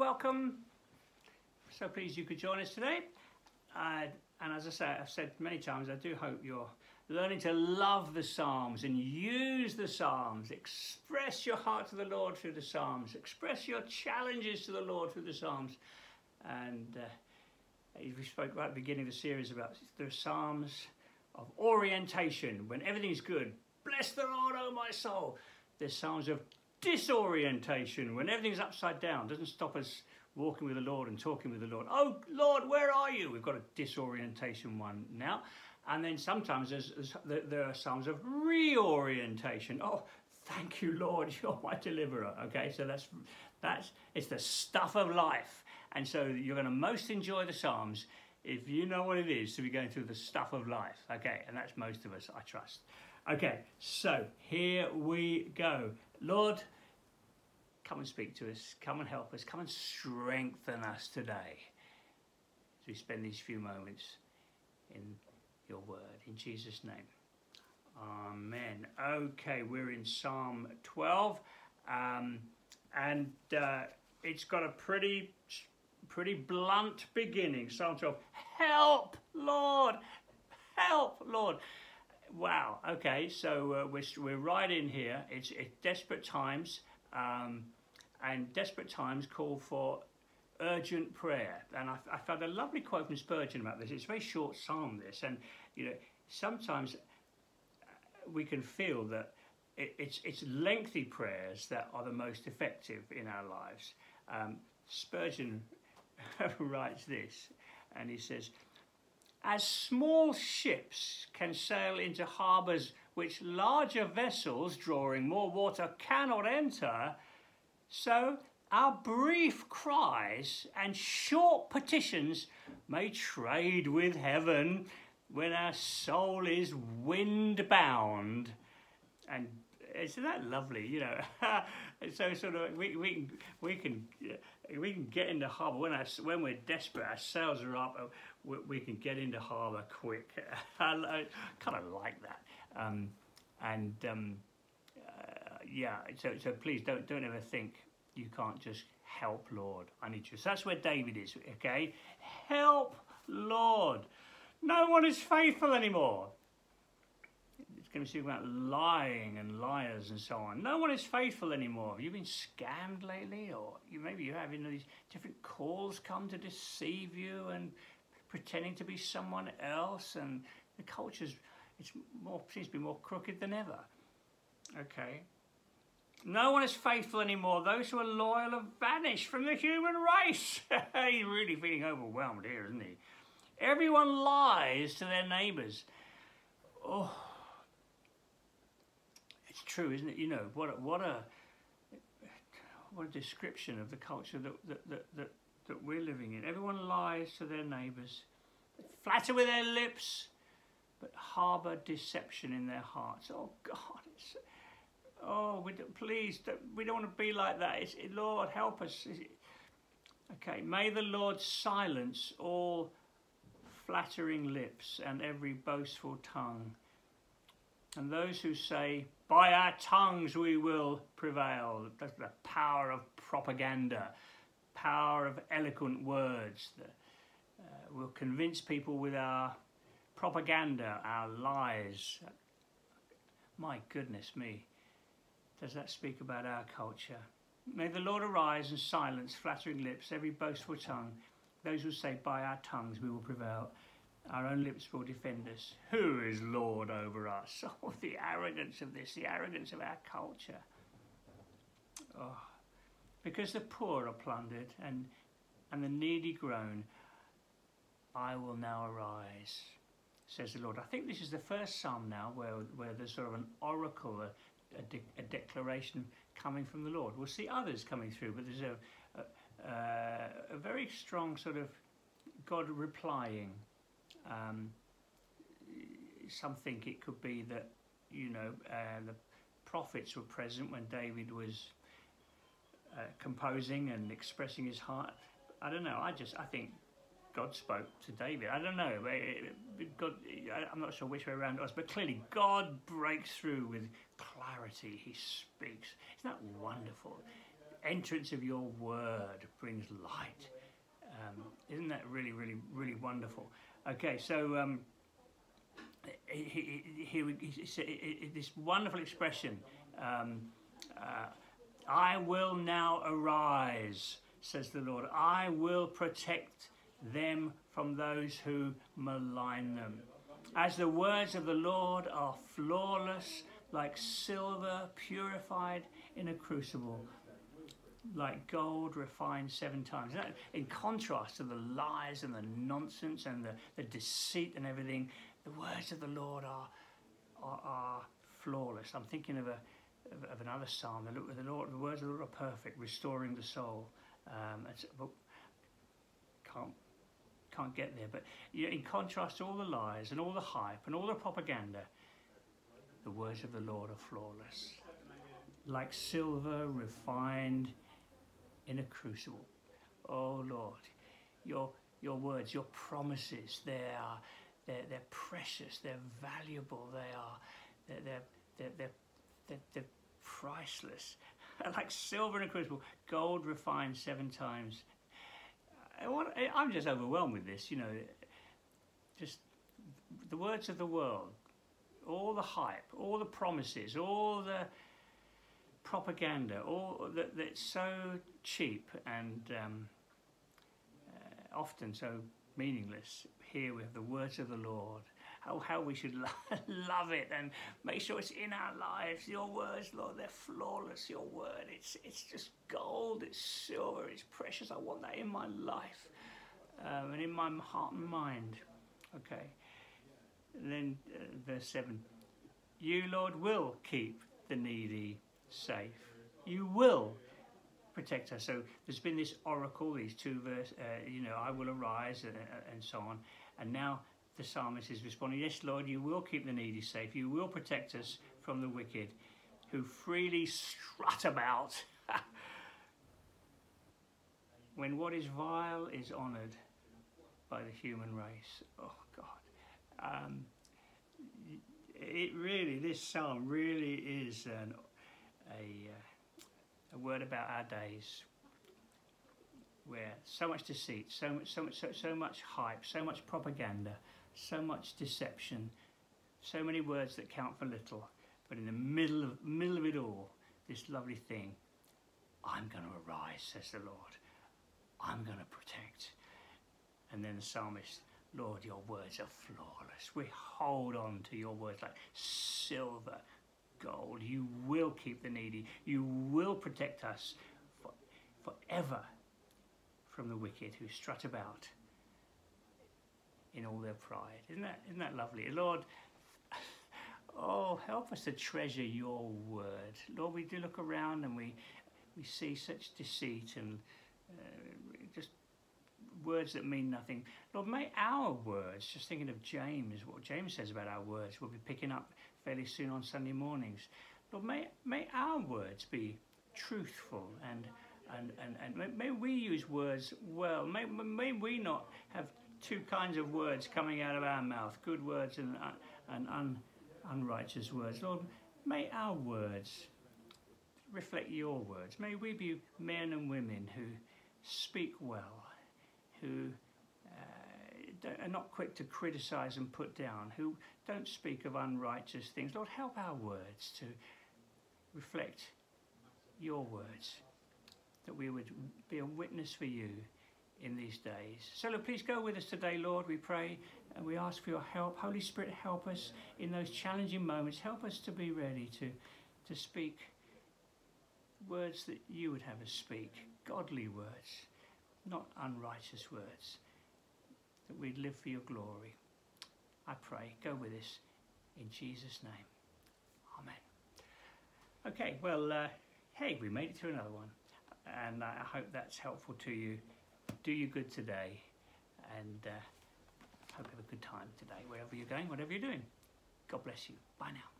welcome. So pleased you could join us today. Uh, and as I say, I've said many times, I do hope you're learning to love the Psalms and use the Psalms. Express your heart to the Lord through the Psalms. Express your challenges to the Lord through the Psalms. And uh, we spoke right at the beginning of the series about the Psalms of orientation when everything's good. Bless the Lord, O my soul. There's Psalms of disorientation when everything's upside down. Doesn't stop us walking with the Lord and talking with the Lord. Oh, Lord, where are you? We've got a disorientation one now. And then sometimes there's, there's, there are Psalms of reorientation. Oh, thank you, Lord, you're my deliverer. Okay, so that's, that's it's the stuff of life. And so you're going to most enjoy the Psalms if you know what it is to be going through the stuff of life. Okay, and that's most of us, I trust. Okay, so here we go. Lord, come and speak to us. Come and help us. Come and strengthen us today as we spend these few moments in your word. In Jesus' name. Amen. Okay, we're in Psalm 12. Um, and uh, it's got a pretty pretty blunt beginning. Psalm 12. Help, Lord! Help, Lord! Wow. Okay, so uh, we're, we're right in here. It's, it's desperate times, um, and desperate times call for urgent prayer. And I, I found a lovely quote from Spurgeon about this. It's a very short psalm, this, and you know sometimes uh, we can feel that it, it's it's lengthy prayers that are the most effective in our lives. Um, Spurgeon writes this, and he says. As small ships can sail into harbours which larger vessels drawing more water cannot enter, so our brief cries and short petitions may trade with heaven when our soul is wind bound. And isn't that lovely? You know, so sort of we, we, we can we can get into harbour when our, when we're desperate. Our sails are up we, we can get into harbour quick. I, kind of like that. Um, and um, yeah, so, so please don't, don't ever think you can't just help, Lord. I need you. So that's where David is, okay? Help, Lord. No one is faithful anymore. It's going to speak about lying and liars and so on. No one is faithful anymore. Have you been scammed lately? Or you, maybe you're having these different calls come to deceive you and pretending to be someone else, and the culture's it's more seems to be more crooked than ever. Okay. No one is faithful anymore. Those who are loyal have vanished from the human race. He's really feeling overwhelmed here, isn't he? Everyone lies to their neighbours. Oh, it's true, isn't it? You know what? A, what a what a description of the culture that that, that, that we're living in. Everyone lies to their neighbours, flatter with their lips, but harbour deception in their hearts. Oh God, it's oh, we don't, please, we don't want to be like that. It's, Lord, help us. Okay, may the Lord silence all flattering lips and every boastful tongue. And those who say, by our tongues we will prevail. That's the power of propaganda power of eloquent words that uh, will convince people with our propaganda, our lies. My goodness me, does that speak about our culture? May the Lord arise and silence flattering lips, every boastful tongue. Those who say, By our tongues we will prevail. Our own lips will defend us. Who is Lord over us? Oh, the arrogance of this, the arrogance of our culture. Oh because the poor are plundered and, and the needy groan, I will now arise, says the Lord. I think this is the first psalm now where, where there's sort of an oracle, a, de- a declaration coming from the Lord. We'll see others coming through, but there's a, a, uh, a very strong sort of God replying. Um, some think it could be that, you know, uh, the prophets were present when David was uh, composing and expressing his heart. I don't know. I just I think God spoke to David. I don't know. God, I'm not sure which way around it was, but clearly God breaks through with clarity. He speaks. Isn't that wonderful? entrance of your word brings light. Um, isn't that really, really, really wonderful? Okay, so um, here this wonderful expression. Um, uh, I will now arise, says the Lord. I will protect them from those who malign them. As the words of the Lord are flawless, like silver purified in a crucible, like gold refined seven times. In contrast to the lies and the nonsense and the, the deceit and everything, the words of the Lord are, are, are flawless. I'm thinking of, a, of, of another psalm. The, the, Lord, the words of the Lord are perfect, restoring the soul. Um, but can't can't get there. But in contrast to all the lies and all the hype and all the propaganda, the words of the Lord are flawless. Like silver refined in a crucible. Oh Lord, your, your words, your promises, they are, they're, they're precious, they're valuable, they are, they're, they're, they're, they're, they're, they're priceless. like silver in a crucible, gold refined seven times. I'm just overwhelmed with this, you know, just the words of the world, all the hype, all the promises, all the propaganda, all that, that's so cheap and um, uh, often so meaningless. Here we have the words of the Lord. How, how we should love it and make sure it's in our lives. Your words, Lord, they're flawless. Your word, it's it's just gold, it's silver, it's precious. I want that in my life um, and in my heart and mind. Okay. And then uh, verse 7 You, Lord, will keep the needy safe. You will protect us. So there's been this oracle, these two verse, uh, you know, I will arise and, uh, and so on. And now the psalmist is responding, Yes, Lord, you will keep the needy safe. You will protect us from the wicked who freely strut about when what is vile is honoured by the human race. Oh, God. Um, it really, this psalm really is an, a, uh, a word about our days where so much deceit, so much, so much, so, so much hype, so much propaganda, so much deception, so many words that count for little, but in the middle of, middle of it all, this lovely thing, I'm going to arise, says the Lord. I'm going to protect. And then the psalmist, Lord, your words are flawless. We hold on to your words like silver, gold. You will keep the needy. You will protect us for, forever from the wicked who strut about in all their pride. Isn't that, isn't that lovely? Lord, oh, help us to treasure your word. Lord, we do look around and we, we see such deceit and uh, just words that mean nothing. Lord, may our words, just thinking of James, what James says about our words, we'll be picking up fairly soon on Sunday mornings. Lord, may, may our words be truthful and, and, and, and may, may we use words well. May, may we not have two kinds of words coming out of our mouth good words and, and un, unrighteous words. Lord, may our words reflect your words. May we be men and women who speak well, who uh, are not quick to criticize and put down, who don't speak of unrighteous things. Lord, help our words to reflect your words, that we would be a witness for you in these days. So, Lord, please go with us today, Lord, we pray, and we ask for your help. Holy Spirit, help us in those challenging moments. Help us to be ready to, to speak words that you would have us speak, godly words not unrighteous words, that we'd live for your glory. I pray, go with us in Jesus' name. Amen. Okay, well, uh, hey, we made it to another one, and I hope that's helpful to you. Do you good today, and uh, hope you have a good time today, wherever you're going, whatever you're doing. God bless you. Bye now.